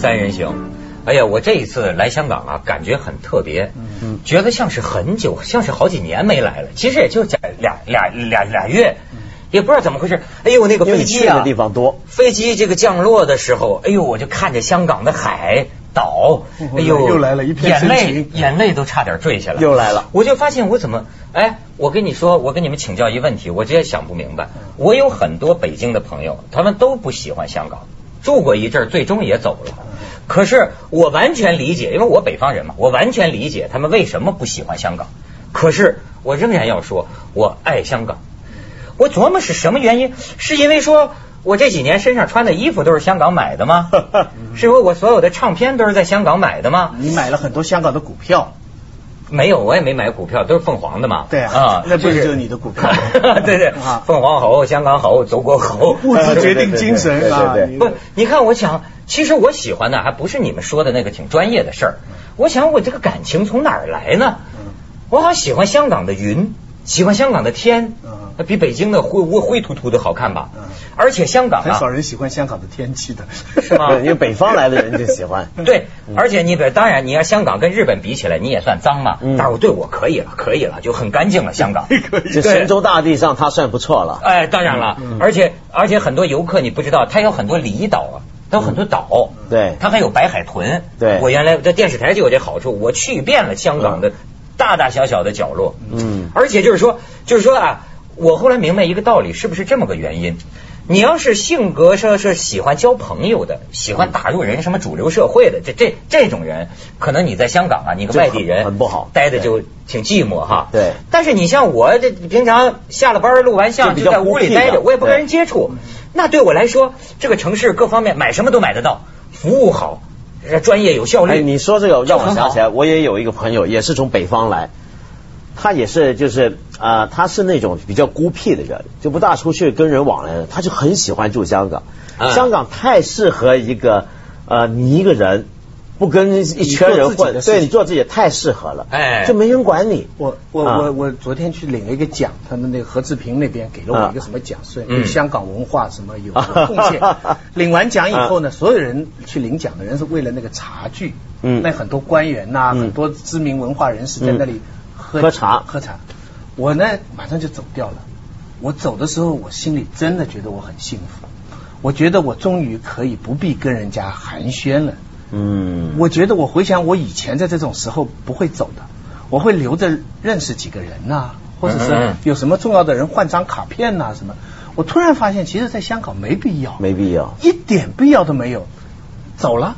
三人行，哎呀，我这一次来香港啊，感觉很特别，嗯觉得像是很久，像是好几年没来了。其实也就在俩俩俩俩月，也不知道怎么回事。哎呦，那个飞机啊地，方多，飞机这个降落的时候，哎呦，我就看着香港的海岛，哎呦，又来了一片眼泪眼泪都差点坠下来。又来了我就发现我怎么，哎，我跟你说，我跟你们请教一问题，我直接想不明白。我有很多北京的朋友，他们都不喜欢香港，住过一阵儿，最终也走了。可是我完全理解，因为我北方人嘛，我完全理解他们为什么不喜欢香港。可是我仍然要说，我爱香港。我琢磨是什么原因？是因为说我这几年身上穿的衣服都是香港买的吗？是因为我所有的唱片都是在香港买的吗？你买了很多香港的股票，没有，我也没买股票，都是凤凰的嘛。对啊那不是就是你的股票 对对啊，凤凰猴、香港猴、祖国猴，物质决定精神啊！对对对对不，你看，我想，其实我喜欢的还不是你们说的那个挺专业的事儿。我想，我这个感情从哪儿来呢？我好像喜欢香港的云，喜欢香港的天嗯，比北京的灰灰灰秃秃的好看吧嗯？而且香港很少啊，人喜欢香港的天气的，是吗 因为北方来的人就喜欢。对，而且你比当然，你要香港跟日本比起来，你也算脏嘛。嗯但是我对我可以了，可以了，就很干净了。香港 这神州大地上，它算不错了。哎，当然了，而且而且很多游客你不知道，它有很多离岛啊，它有很多岛，对它还有白海豚。对我原来在电视台就有这好处，我去遍了香港的大大小小的角落。嗯，而且就是说，就是说啊，我后来明白一个道理，是不是这么个原因？你要是性格上是喜欢交朋友的，喜欢打入人什么主流社会的，这这这种人，可能你在香港啊，你个外地人很很不好待的就挺寂寞哈。对但是你像我这平常下了班录完相就在屋里待着，我也不跟人接触，那对我来说，这个城市各方面买什么都买得到，服务好，呃专业有效率。哎，你说这个让我想起来，我也有一个朋友，也是从北方来，他也是就是啊、呃他是那种比较孤僻的人，就不大出去跟人往来的，他就很喜欢住香港。啊香港太适合一个呃你一个人。不跟一圈人混，你做自己的事情对你做自己太适合了，哎就没人管你。我我啊我我昨天去领了一个奖，他们那个何志平那边给了我一个什么奖，是嗯对香港文化什么有有 贡献。领完奖以后呢，所有人去领奖的人是为了那个茶具，嗯那很多官员呐，嗯很多知名文化人士在那里喝喝茶喝茶。我呢马上就走掉了。我走的时候，我心里真的觉得我很幸福，我觉得我终于可以不必跟人家寒暄了。嗯，我觉得我回想我以前在这种时候不会走的，我会留着认识几个人呐、或者是有什么重要的人换张卡片呐、什么。我突然发现，其实在香港没必要，没必要。一点必要都没有。走了，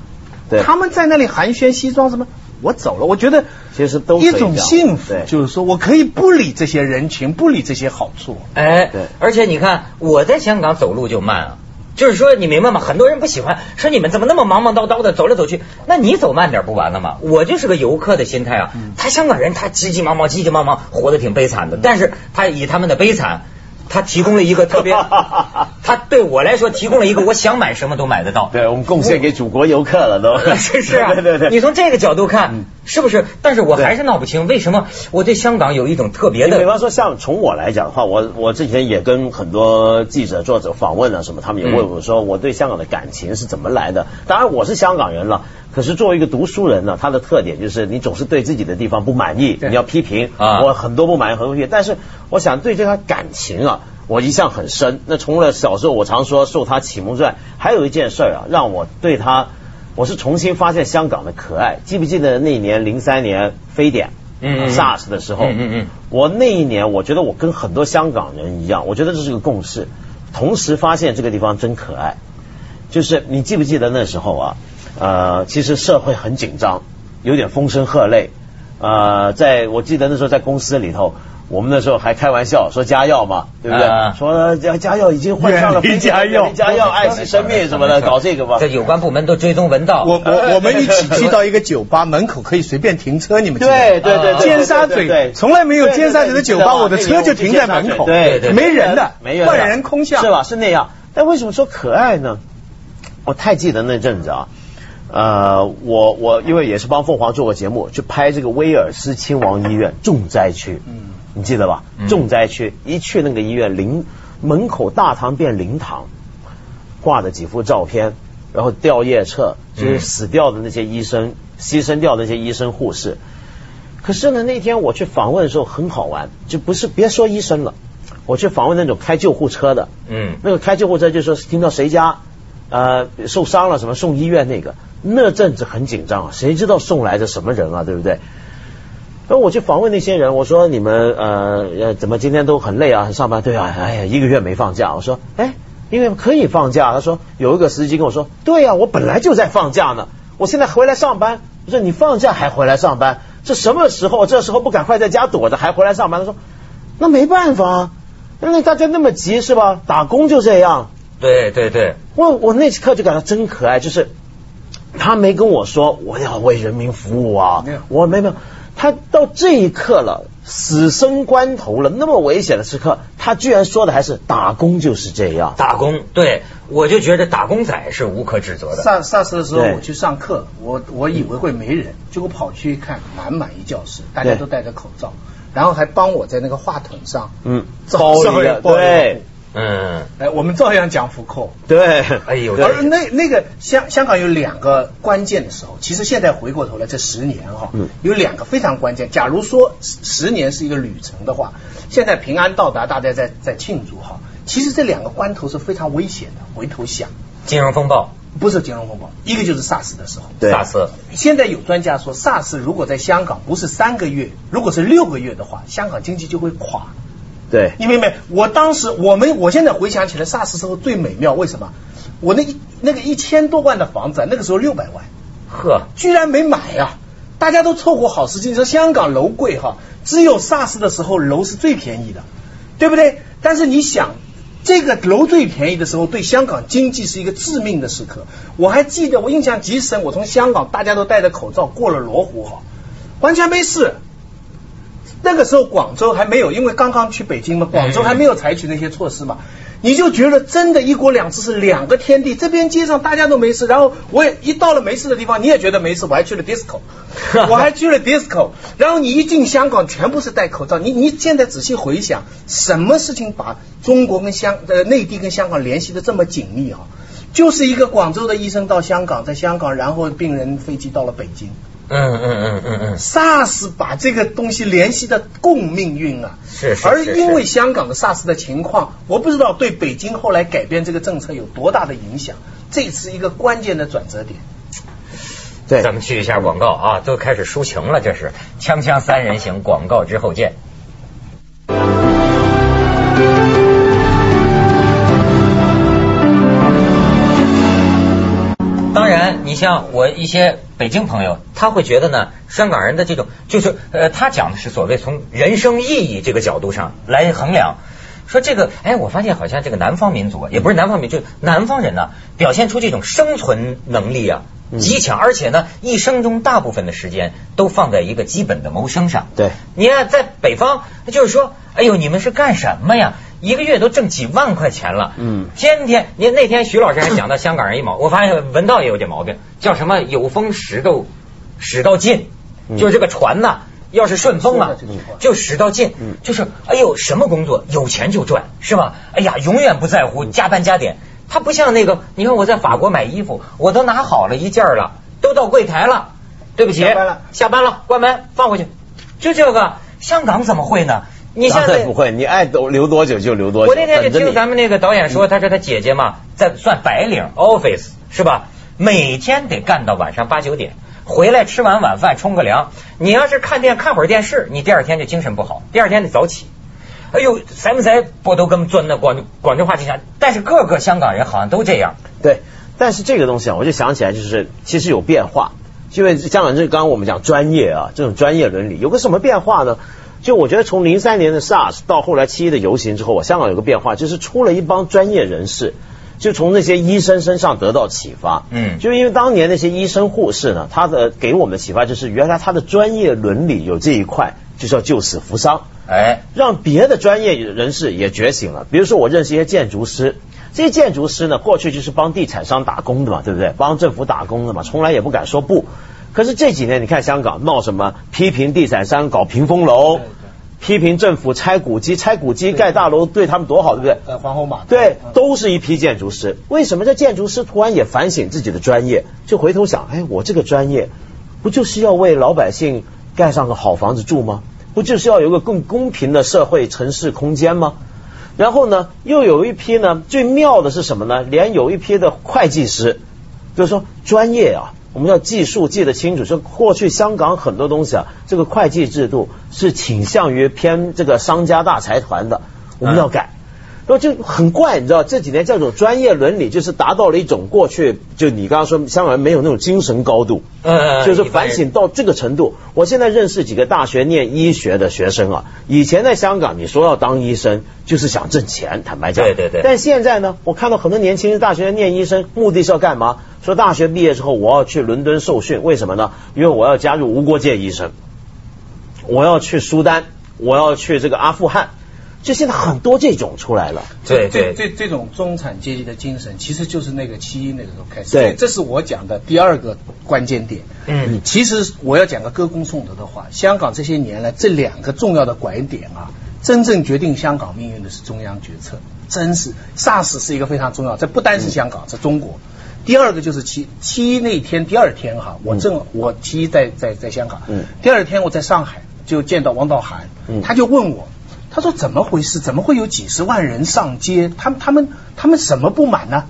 对他们在那里寒暄西装什么，我走了。我觉得其实都一种幸福，就是说我可以不理这些人情，不理这些好处。哎，对而且你看我在香港走路就慢啊。就是说，你明白吗？很多人不喜欢，说你们怎么那么忙忙叨叨的走来走去？那你走慢点不完了吗？我就是个游客的心态啊。他香港人，他急急忙忙、急急忙忙，活得挺悲惨的。但是他以他们的悲惨，他提供了一个特别，他对我来说提供了一个我想买什么都买得到。对我们贡献给祖国游客了都。是是啊，对对对。你从这个角度看嗯，是不是？但是我还是闹不清，为什么我对香港有一种特别的你比方说，像从我来讲的话，我我之前也跟很多记者、作者访问啊什么，他们也问我说，我对香港的感情是怎么来的？当然我是香港人了，可是作为一个读书人呢，他的特点就是你总是对自己的地方不满意，你要批评啊我很多不满意，很多批评。但是我想对这个感情啊，我一向很深。那除了小时候，我常说受他启蒙之外，还有一件事儿啊，让我对他，我是重新发现香港的可爱。记不记得那年零三年非典？嗯嗯 SARS 的时候，嗯嗯嗯我那一年，我觉得我跟很多香港人一样，我觉得这是个共识。同时发现这个地方真可爱，就是你记不记得那时候啊？呃，其实社会很紧张，有点风声鹤唳。呃，在我记得那时候在公司里头，我们那时候还开玩笑说加药嘛，对不对？啊说加加药已经患上了远离加药加药，爱惜生命什么的，搞这个吧这。有关部门都追踪闻到。我我 我们一起去到一个酒吧门口可以随便停车，你们记得吗对对对对，尖沙对对对咀从来没有尖沙咀的酒吧，我的车就停在门口，对对，没人的，没人，万人空巷，是吧？是那样。但为什么说可爱呢？我太记得那阵子啊，呃，我我因为也是帮凤凰做过节目，去拍这个威尔斯亲王医院重灾区，嗯你记得吧？嗯重灾区一去那个医院灵门口大堂变灵堂，挂的几幅照片，然后吊夜册，就是死掉的那些医生，牺牲掉的那些医生护士。可是呢，那天我去访问的时候很好玩，就不是别说医生了，我去访问那种开救护车的，嗯那个开救护车就说听到谁家呃受伤了什么送医院那个，那阵子很紧张啊，谁知道送来的什么人啊，对不对？然后我去访问那些人，我说你们呃呃怎么今天都很累啊？上班对啊，哎呀一个月没放假。我说哎，因为可以放假。他说有一个司机跟我说，对呀、我本来就在放假呢，我现在回来上班。我说你放假还回来上班，这什么时候？这时候不赶快在家躲着还回来上班？他说那没办法啊，那大家那么急是吧？打工就这样。对对对，我我那刻就感到真可爱，就是他没跟我说我要为人民服务啊我没没有，他到这一刻了，死生关头了，那么危险的时刻，他居然说的还是打工就是这样。打工，对我就觉得打工仔是无可指责的。上上次的时候我去上课，我我以为会没人，结果跑去一看满满一教室，大家都戴着口罩，然后还帮我在那个话筒上，嗯，照包一个稍微包一个对嗯，哎，我们照样讲福寇。对，哎呦，而那那个香香港有两个关键的时候，其实现在回过头来，这十年哈、嗯有两个非常关键。假如说十十年是一个旅程的话，现在平安到达，大家在在庆祝哈。其实这两个关头是非常危险的，回头想，金融风暴，不是金融风暴，一个就是 SARS 的时候。对萨斯，现在有专家说，SARS 如果在香港不是三个月，如果是六个月的话，香港经济就会垮。对，你明白？我当时我们我现在回想起来，SARS 时候最美妙，为什么？我那一那个一千多万的房子，那个时候六百万，呵，居然没买呀、大家都凑合好时机。你说香港楼贵哈，只有 SARS 的时候楼是最便宜的，对不对？但是你想，这个楼最便宜的时候，对香港经济是一个致命的时刻。我还记得，我印象极深，我从香港大家都戴着口罩过了罗湖哈，完全没事。那个时候广州还没有，因为刚刚去北京嘛，广州还没有采取那些措施嘛，你就觉得真的一国两制是两个天地。这边街上大家都没事，然后我也一到了没事的地方，你也觉得没事，我还去了 disco，我还去了 disco，然后你一进香港全部是戴口罩。你你现在仔细回想，什么事情把中国跟香呃内地跟香港联系的这么紧密啊？就是一个广州的医生到香港，在香港，然后病人飞机到了北京。嗯嗯嗯嗯嗯，SARS 把这个东西联系的共命运啊，是是是而因为香港的 SARS 的情况，我不知道对北京后来改变这个政策有多大的影响，这是一个关键的转折点。对咱们去一下广告啊，都开始抒情了，这是。锵锵三人行，广告之后见。像我一些北京朋友，他会觉得呢，香港人的这种就是呃，他讲的是所谓从人生意义这个角度上来衡量，说这个，哎，我发现好像这个南方民族啊，也不是南方民族，就南方人呢，表现出这种生存能力啊极强，而且呢，一生中大部分的时间都放在一个基本的谋生上。对你看在北方，就是说，哎呦，你们是干什么呀？一个月都挣几万块钱了，嗯天天，您那天徐老师还讲到香港人一毛，我发现文道也有点毛病，叫什么有风使到使到劲，嗯就是这个船呐、要是顺风啊说的这句话，就使到劲嗯，就是哎呦，什么工作有钱就赚，是吧？哎呀，永远不在乎加班加点。他不像那个，你看我在法国买衣服，我都拿好了一件了，都到柜台了，对不起，下班了下班了，关门放回去。就这个，香港怎么会呢？你现在不会，你爱留留多久就留多久。我那天就听咱们那个导演说，他说他姐姐嘛，在算白领 office 是吧？每天得干到晚上八九点，回来吃完晚饭冲个凉。你要是看电看会儿电视，你第二天就精神不好，第二天得早起。哎呦，使唔使波都跟钻那广广州话就讲？但是各个香港人好像都这样。对，但是这个东西啊，我就想起来，就是其实有变化。因为香港这刚刚我们讲专业啊，这种专业伦理有个什么变化呢？就我觉得从零三年的 SARS 到后来七一的游行之后，我香港有个变化，就是出了一帮专业人士，就从那些医生身上得到启发。嗯就因为当年那些医生护士呢，他的给我们的启发就是，原来他的专业伦理有这一块，就是要救死扶伤。哎，让别的专业人士也觉醒了。比如说，我认识一些建筑师，这些建筑师呢，过去就是帮地产商打工的嘛，对不对？帮政府打工的嘛，从来也不敢说不。可是这几年，你看香港闹什么批评地产商搞屏风楼批评政府拆古迹，拆古迹盖大楼对他们多好，对不对？呃，皇后码头对，嗯都是一批建筑师。为什么这建筑师突然也反省自己的专业，就回头想，哎，我这个专业不就是要为老百姓盖上个好房子住吗？不就是要有个更公平的社会城市空间吗？然后呢，又有一批呢，最妙的是什么呢？连有一批的会计师，就是说专业啊，我们要记数记得清楚。说过去香港很多东西啊，这个会计制度是倾向于偏这个商家大财团的，我们要改。然后就很怪，你知道这几年这种专业伦理，就是达到了一种过去就你刚刚说香港人没有那种精神高度，呃就是反省到这个程度。我现在认识几个大学念医学的学生啊，以前在香港你说要当医生就是想挣钱，坦白讲，对对对但现在呢，我看到很多年轻人大学念医生，目的是要干嘛？说大学毕业之后我要去伦敦受训，为什么呢？因为我要加入无国界医生，我要去苏丹，我要去这个阿富汗，就现在很多这种出来了。对对。这这这种中产阶级的精神，其实就是那个七一那个时候开始。对。这是我讲的第二个关键点。嗯。其实我要讲个歌功颂德的话，香港这些年来这两个重要的拐点啊，真正决定香港命运的是中央决策，真是 SARS 是一个非常重要，这不单是香港，在中国。第二个就是七七一那天，第二天哈，我正我七一在在在香港，嗯。第二天我在上海就见到王道涵，嗯。他就问我，他说怎么回事？怎么会有几十万人上街？他们他们他们什么不满呢？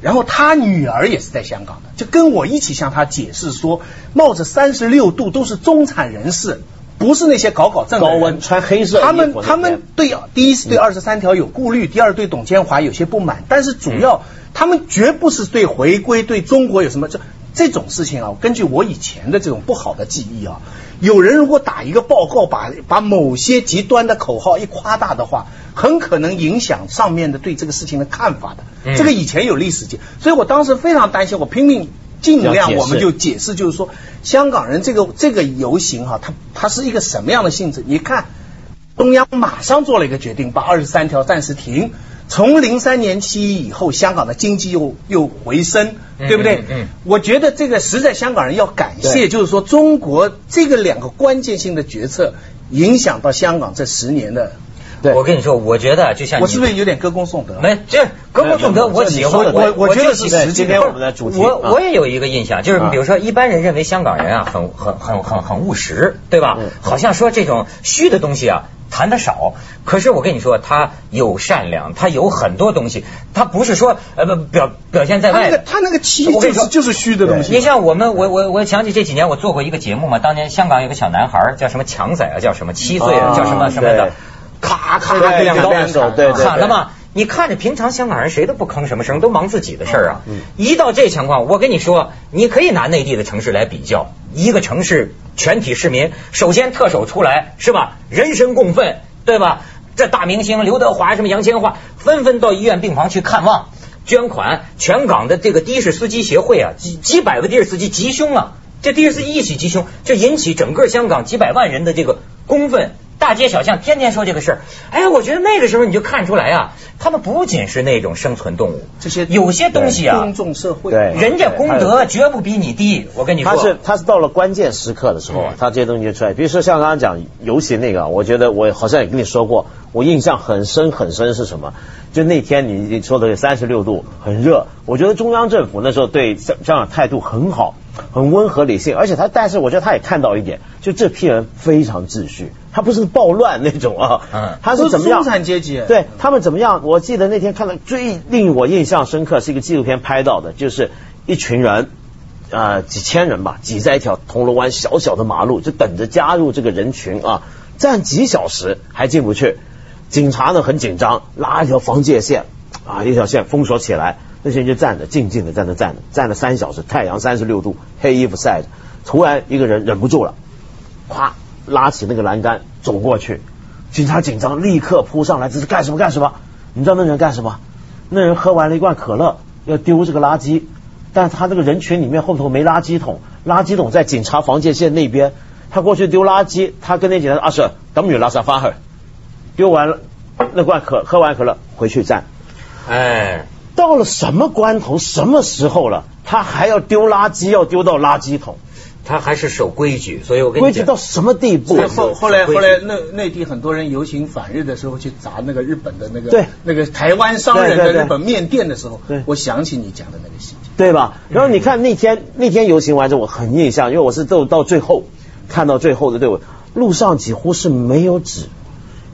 然后他女儿也是在香港的，就跟我一起向他解释说，冒着三十六度都是中产人士，不是那些搞搞震的人高温穿黑色他们他们对第一是对二十三条有顾虑，第二对董建华有些不满，但是主要他们绝不是对回归对中国有什么这这种事情啊。根据我以前的这种不好的记忆啊，有人如果打一个报告，把把某些极端的口号一夸大的话，很可能影响上面的对这个事情的看法的。嗯这个以前有历史记，所以我当时非常担心，我拼命。尽量我们就解释，就是说香港人这个这个游行哈、它它是一个什么样的性质？你看，中央马上做了一个决定，把二十三条暂时停。从零三年七一以后，香港的经济又又回升，嗯对不对？嗯嗯我觉得这个实在香港人要感谢，对就是说中国这个两个关键性的决策，影响到香港这十年的。对我跟你说，我觉得就像你我是不是有点歌功颂德？没这歌功颂德，我喜欢。我我觉得是实际今天我们的主题啊我我也有一个印象，就是啊比如说一般人认为香港人啊很很很很很务实，对吧嗯？好像说这种虚的东西啊谈的少，可是我跟你说，他有善良，他有很多东西，他不是说呃不表表现在他那外他那个气我跟你说就是就是虚的东西。你像我们，我我我想起这几年我做过一个节目嘛，当年香港有个小男孩叫什么强仔啊，叫什么七岁叫什么什么的，咔咔对两刀砍了嘛。你看着平常香港人谁都不吭什么声，都忙自己的事儿啊。嗯一到这情况，我跟你说，你可以拿内地的城市来比较，一个城市全体市民，首先特首出来是吧，人神共愤，对吧？这大明星刘德华什么杨千嬅，纷纷到医院病房去看望。捐款，全港的这个的士司机协会啊，几几百个的士司机吉凶啊，这的士司机一起吉凶，就引起整个香港几百万人的这个公愤，大街小巷天天说这个事儿。哎，我觉得那个时候你就看出来啊，他们不仅是那种生存动物，这些有些东西啊公，众社会，对人家功德绝不比你低。我跟你说，他是他是到了关键时刻的时候他这些东西就出来。比如说像刚刚讲游行那个啊，我觉得我好像也跟你说过，我印象很深很深是什么？就那天你你说的三十六度很热，我觉得中央政府那时候对香香港态度很好，很温和理性，而且他但是我觉得他也看到一点，就这批人非常秩序，他不是暴乱那种啊，嗯他是怎么样？都是中产阶级对他们怎么样？我记得那天看到最令我印象深刻是一个纪录片拍到的，就是一群人。呃，几千人吧，挤在一条铜锣湾小小的马路，就等着加入这个人群啊，站几小时还进不去。警察呢很紧张，拉一条防界线啊，一条线封锁起来，那些人就站着，静静的在那站着，站了三小时，太阳三十六度，黑衣服晒着。突然一个人忍不住了，咵拉起那个栏杆走过去，警察紧张，立刻扑上来，这是干什么干什么？你知道那人干什么？那人喝完了一罐可乐，要丢这个垃圾，但他这个人群里面后头没垃圾桶，垃圾桶在警察防界线那边，他过去丢垃圾，他跟那警察说：“阿 Sir，等于拉萨发哈。”丢完了那罐可喝完可乐回去站。哎，到了什么关头，什么时候了，他还要丢垃圾，要丢到垃圾桶。他还是守规矩，所以我跟你规矩到什么地步？后后来后来内内地很多人游行反日的时候去砸那个日本的那个对那个台湾商人的日本面店的时候对，我想起你讲的那个细节。对吧？然后你看那天那天游行完之后，我很印象，因为我是到到最后看到最后的队伍，路上几乎是没有纸，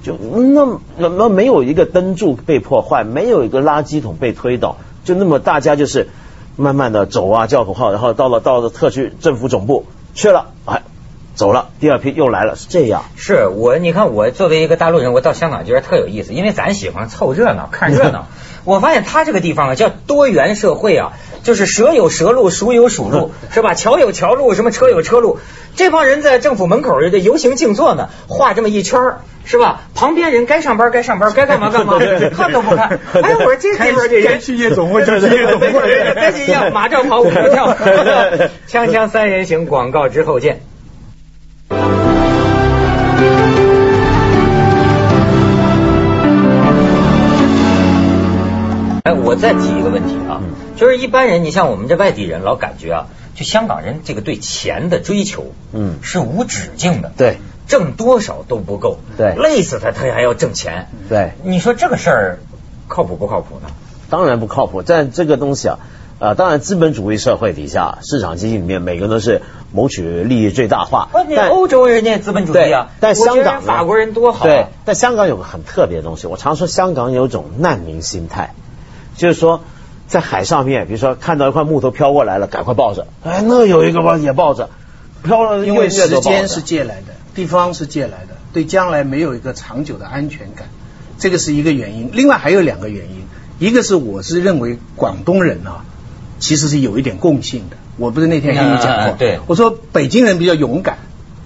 就那那那没有一个灯柱被破坏，没有一个垃圾桶被推倒，就那么大家就是慢慢的走啊，叫口号，然后到了到了特区政府总部去了，哎，走了，第二批又来了，是这样。是我，你看我作为一个大陆人，我到香港觉得特有意思，因为咱喜欢凑热闹、看热闹。我发现他这个地方啊，叫多元社会啊，就是蛇有蛇路，鼠有鼠路，是吧？桥有桥路，什么车有车路。这帮人在政府门口这游行静坐呢，画这么一圈儿是吧？旁边人该上班该上班，该干嘛干嘛，看都不看。哎，我说这地方这人去夜总会就去夜总会，跟你一样，马照跑，舞照跳。锵锵三人行，广告之后见。哎，我再提一个问题啊，就是一般人，你像我们这外地人，老感觉啊，就香港人这个对钱的追求，嗯是无止境的，对，挣多少都不够，对累死他，他还要挣钱，对你说这个事儿靠谱不靠谱呢？当然不靠谱。但这个东西啊，呃，当然资本主义社会底下，市场经济里面每个人都是谋取利益最大化。但欧洲人家资本主义啊，对但香港法国人多好对啊，，但香港有个很特别的东西，我常说香港有种难民心态，就是说在海上面，比如说看到一块木头飘过来了，赶快抱着，哎，那有一个吧也抱着，飘了因为时间是借来的，地方是借来的，对将来没有一个长久的安全感，这个是一个原因。另外还有两个原因，一个是我是认为广东人啊，其实是有一点共性的。我不是那天跟你讲过，对我说北京人比较勇敢，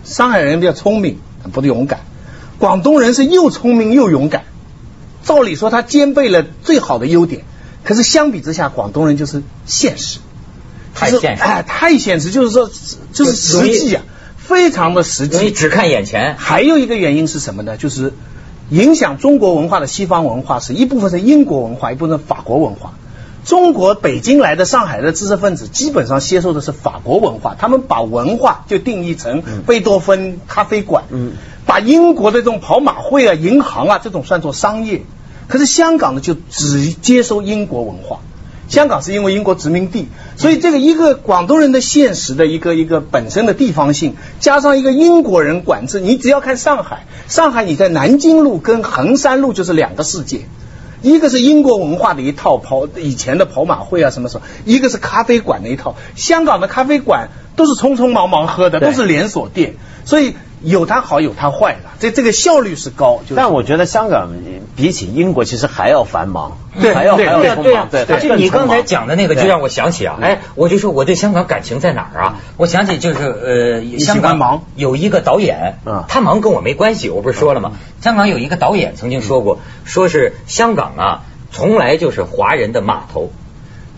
上海人比较聪明，不勇敢，广东人是又聪明又勇敢。照理说他兼备了最好的优点，可是相比之下，广东人就是现实。太现实哎，太现实，就是说，就是实际啊，非常的实际。你只看眼前。还有一个原因是什么呢？就是影响中国文化的西方文化是一部分是英国文化，一部分是法国文化。中国北京来的上海的知识分子基本上接受的是法国文化，他们把文化就定义成贝多芬咖啡馆，嗯把英国的这种跑马会啊、银行啊这种算作商业。可是香港呢，就只接收英国文化。香港是因为英国殖民地，所以这个一个广东人的现实的一个一个本身的地方性，加上一个英国人管制，你只要看上海，上海你在南京路跟衡山路就是两个世界，一个是英国文化的一套跑以前的跑马会啊什么什么，一个是咖啡馆的一套。香港的咖啡馆都是匆匆忙忙喝的，都是连锁店，所以有它好有它坏的，这这个效率是高。就是但我觉得香港比起英国其实还要繁忙，还要还要匆忙，对，它就你刚才讲的那个，就让我想起啊，哎，我就说我对香港感情在哪儿啊？我想起就是呃，香港忙有一个导演嗯，他忙跟我没关系，我不是说了吗？香港有一个导演曾经说过，说是香港啊，从来就是华人的码头。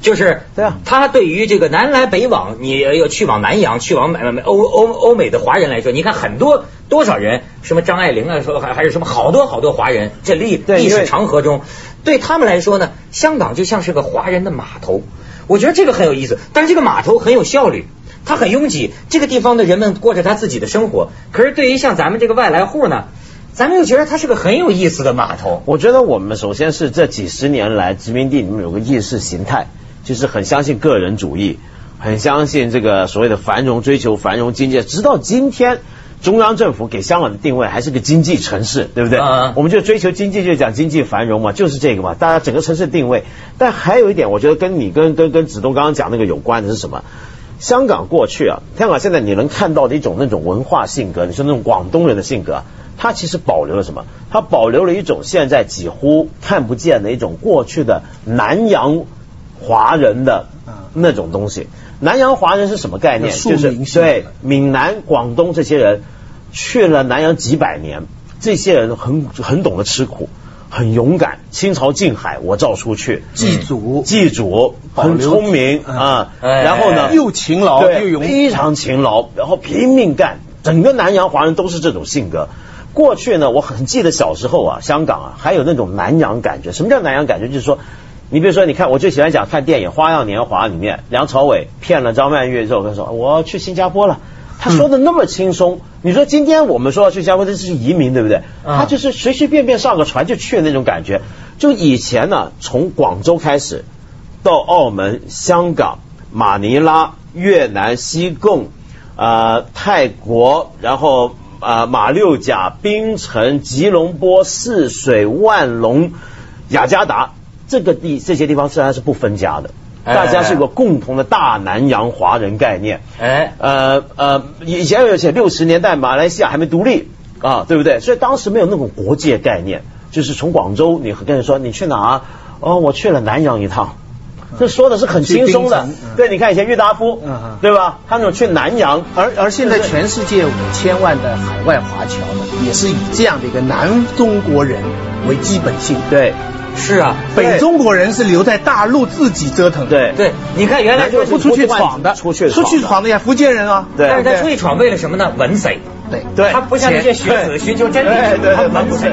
就是对啊他对于这个南来北往，你要去往南洋、去往美欧欧欧美的华人来说，你看很多多少人，什么张爱玲啊，说还还是什么好多好多华人，这历历史长河中，对他们来说呢，香港就像是个华人的码头。我觉得这个很有意思，但是这个码头很有效率，它很拥挤，这个地方的人们过着他自己的生活。可是对于像咱们这个外来户呢，咱们又觉得它是个很有意思的码头。我觉得我们首先是这几十年来殖民地里面有个意识形态，就是很相信个人主义，很相信这个所谓的繁荣，追求繁荣经济。直到今天，中央政府给香港的定位还是个经济城市，对不对？我们就追求经济，就讲经济繁荣嘛，就是这个嘛。大家整个城市定位，但还有一点，我觉得跟你跟跟跟子东刚刚讲那个有关的是什么？香港过去啊，香港现在你能看到的一种那种文化性格，你说那种广东人的性格啊，它其实保留了什么？它保留了一种现在几乎看不见的一种过去的南洋华人的那种东西。南洋华人是什么概念？就是对闽南、广东这些人去了南洋几百年，这些人很很懂得吃苦，很勇敢，清朝近海我照出去，祭祖祭祖，很聪明嗯啊，哎然后呢又勤劳又勇非常勤劳，然后拼命干，整个南洋华人都是这种性格。过去呢，我很记得小时候啊，香港啊，还有那种南洋感觉。什么叫南洋感觉？就是说，你比如说，你看，我最喜欢讲看电影《花样年华》里面，梁朝伟骗了张曼玉之后，他说我去新加坡了。他说的那么轻松。你说今天我们说要去新加坡，这是移民，对不对？嗯他就是随随便便上个船就去的那种感觉。就以前呢，从广州开始到澳门、香港、马尼拉、越南、西贡、呃泰国，然后呃马六甲、槟城、吉隆坡、泗水、万隆、雅加达，这个地这些地方虽然是不分家的。哎大家是有个共同的大南洋华人概念，哎，呃呃，以前有些六十年代马来西亚还没独立啊，对不对？所以当时没有那种国界概念，就是从广州你跟人说你去哪儿？哦，我去了南洋一趟。这说的是很轻松的对，你看以前郁达夫对吧？他那种去南洋，而而现在全世界五千万的海外华侨呢，也是以这样的一个南中国人为基本性，对是啊，北中国人是留在大陆自己折腾，，对。对，你看原来就是不出去闯的，出去出去闯的呀，福建人啊，对。但是他出去闯为了什么呢？文谁。对。对，他不像那些学子寻求真理，对对对，他稳死。不是。